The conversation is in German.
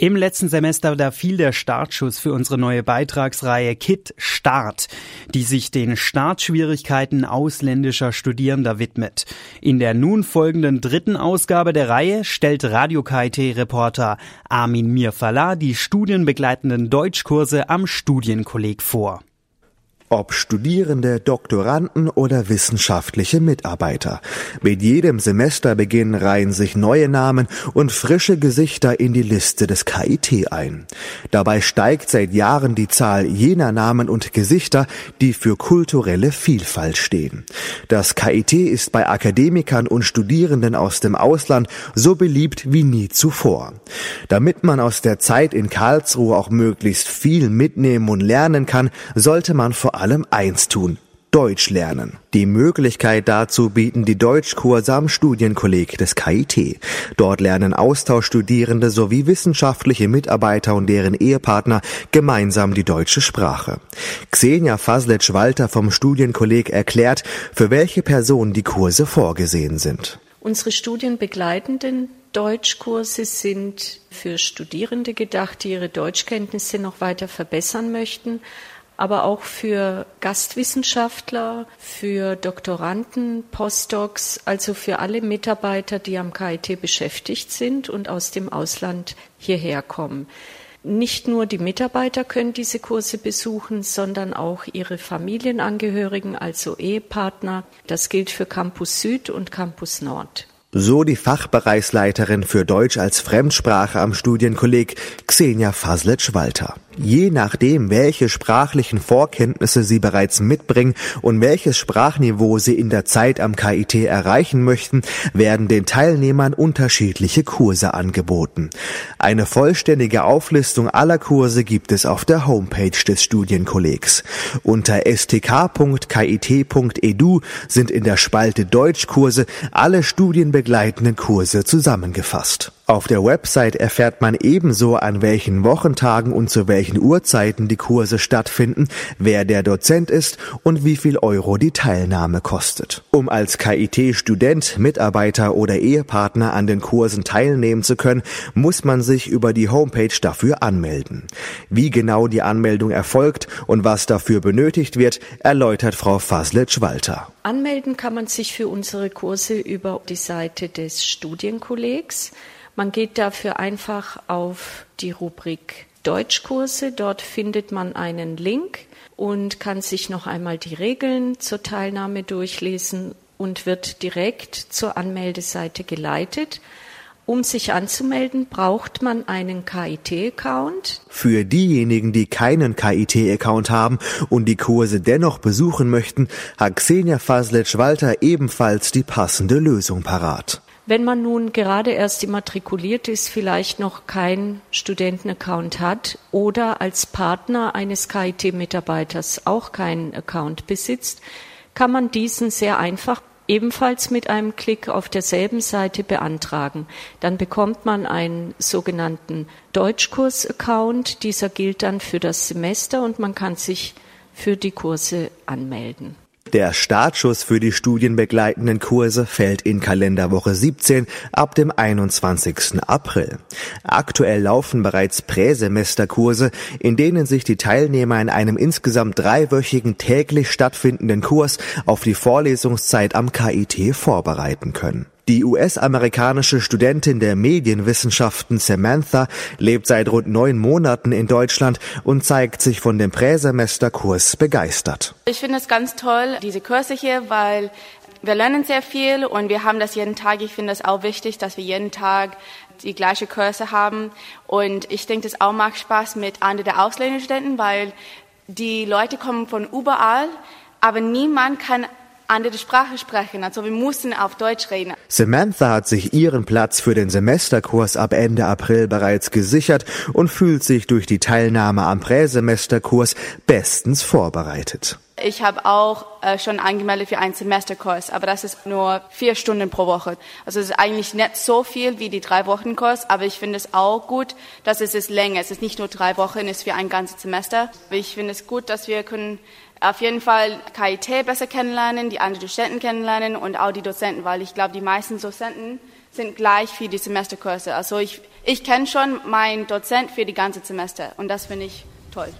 Im letzten Semester da fiel der Startschuss für unsere neue Beitragsreihe KIT Start, die sich den Startschwierigkeiten ausländischer Studierender widmet. In der nun folgenden dritten Ausgabe der Reihe stellt Radio KIT-Reporter Armin Mirfala die studienbegleitenden Deutschkurse am Studienkolleg vor. Ob Studierende, Doktoranden oder wissenschaftliche Mitarbeiter. Mit jedem Semesterbeginn reihen sich neue Namen und frische Gesichter in die Liste des KIT ein. Dabei steigt seit Jahren die Zahl jener Namen und Gesichter, die für kulturelle Vielfalt stehen. Das KIT ist bei Akademikern und Studierenden aus dem Ausland so beliebt wie nie zuvor. Damit man aus der Zeit in Karlsruhe auch möglichst viel mitnehmen und lernen kann, sollte man vor allem eins tun. Deutsch lernen. Die Möglichkeit dazu bieten die Deutschkurse am Studienkolleg des KIT. Dort lernen Austauschstudierende sowie wissenschaftliche Mitarbeiter und deren Ehepartner gemeinsam die deutsche Sprache. Xenia Faslic-Walter vom Studienkolleg erklärt, für welche Personen die Kurse vorgesehen sind. Unsere studienbegleitenden Deutschkurse sind für Studierende gedacht, die ihre Deutschkenntnisse noch weiter verbessern möchten, aber auch für Gastwissenschaftler, für Doktoranden, Postdocs, also für alle Mitarbeiter, die am KIT beschäftigt sind und aus dem Ausland hierher kommen. Nicht nur die Mitarbeiter können diese Kurse besuchen, sondern auch ihre Familienangehörigen, also Ehepartner. Das gilt für Campus Süd und Campus Nord. So die Fachbereichsleiterin für Deutsch als Fremdsprache am Studienkolleg Xenia Faslic-Walter. Je nachdem, welche sprachlichen Vorkenntnisse Sie bereits mitbringen und welches Sprachniveau Sie in der Zeit am KIT erreichen möchten, werden den Teilnehmern unterschiedliche Kurse angeboten. Eine vollständige Auflistung aller Kurse gibt es auf der Homepage des Studienkollegs. Unter stk.kit.edu sind in der Spalte Deutschkurse alle studienbegleitenden Kurse zusammengefasst. Auf der Website erfährt man ebenso, an welchen Wochentagen und zu welchen Uhrzeiten die Kurse stattfinden, wer der Dozent ist und wie viel Euro die Teilnahme kostet. Um als KIT-Student, Mitarbeiter oder Ehepartner an den Kursen teilnehmen zu können, muss man sich über die Homepage dafür anmelden. Wie genau die Anmeldung erfolgt und was dafür benötigt wird, erläutert Frau Faslic-Walter. Anmelden kann man sich für unsere Kurse über die Seite des Studienkollegs. Man geht dafür einfach auf die Rubrik Deutschkurse. Dort findet man einen Link und kann sich noch einmal die Regeln zur Teilnahme durchlesen und wird direkt zur Anmeldeseite geleitet. Um sich anzumelden, braucht man einen KIT-Account. Für diejenigen, die keinen KIT-Account haben und die Kurse dennoch besuchen möchten, hat Xenia Faslic-Walter ebenfalls die passende Lösung parat. Wenn man nun gerade erst immatrikuliert ist, vielleicht noch keinen Studentenaccount hat oder als Partner eines KIT-Mitarbeiters auch keinen Account besitzt, kann man diesen sehr einfach ebenfalls mit einem Klick auf derselben Seite beantragen. Dann bekommt man einen sogenannten Deutschkurs-Account. Dieser gilt dann für das Semester und man kann sich für die Kurse anmelden. Der Startschuss für die studienbegleitenden Kurse fällt in Kalenderwoche 17 ab dem 21. April. Aktuell laufen bereits Präsemesterkurse, in denen sich die Teilnehmer in einem insgesamt dreiwöchigen täglich stattfindenden Kurs auf die Vorlesungszeit am KIT vorbereiten können. Die US-amerikanische Studentin der Medienwissenschaften Samantha lebt seit rund neun Monaten in Deutschland und zeigt sich von dem Präsemesterkurs begeistert. Ich finde es ganz toll, diese Kurse hier, weil wir lernen sehr viel und wir haben das jeden Tag. Ich finde es auch wichtig, dass wir jeden Tag die gleiche Kurse haben. Und ich denke, das auch macht Spaß mit anderen der Ausländerstudenten, weil die Leute kommen von überall, aber niemand kann andere Sprache sprechen. Also wir mussten auf Deutsch reden. Samantha hat sich ihren Platz für den Semesterkurs ab Ende April bereits gesichert und fühlt sich durch die Teilnahme am Präsemesterkurs bestens vorbereitet. Ich habe auch äh, schon angemeldet für einen Semesterkurs, aber das ist nur vier Stunden pro Woche. Also es ist eigentlich nicht so viel wie die drei Wochen Kurs, aber ich finde es auch gut, dass es ist länger. Es ist nicht nur drei Wochen, es ist für ein ganzes Semester. Ich finde es gut, dass wir können auf jeden Fall KIT besser kennenlernen, die anderen Studenten kennenlernen und auch die Dozenten, weil ich glaube, die meisten Dozenten sind gleich für die Semesterkurse. Also ich, ich kenne schon meinen Dozent für die ganze Semester und das finde ich toll.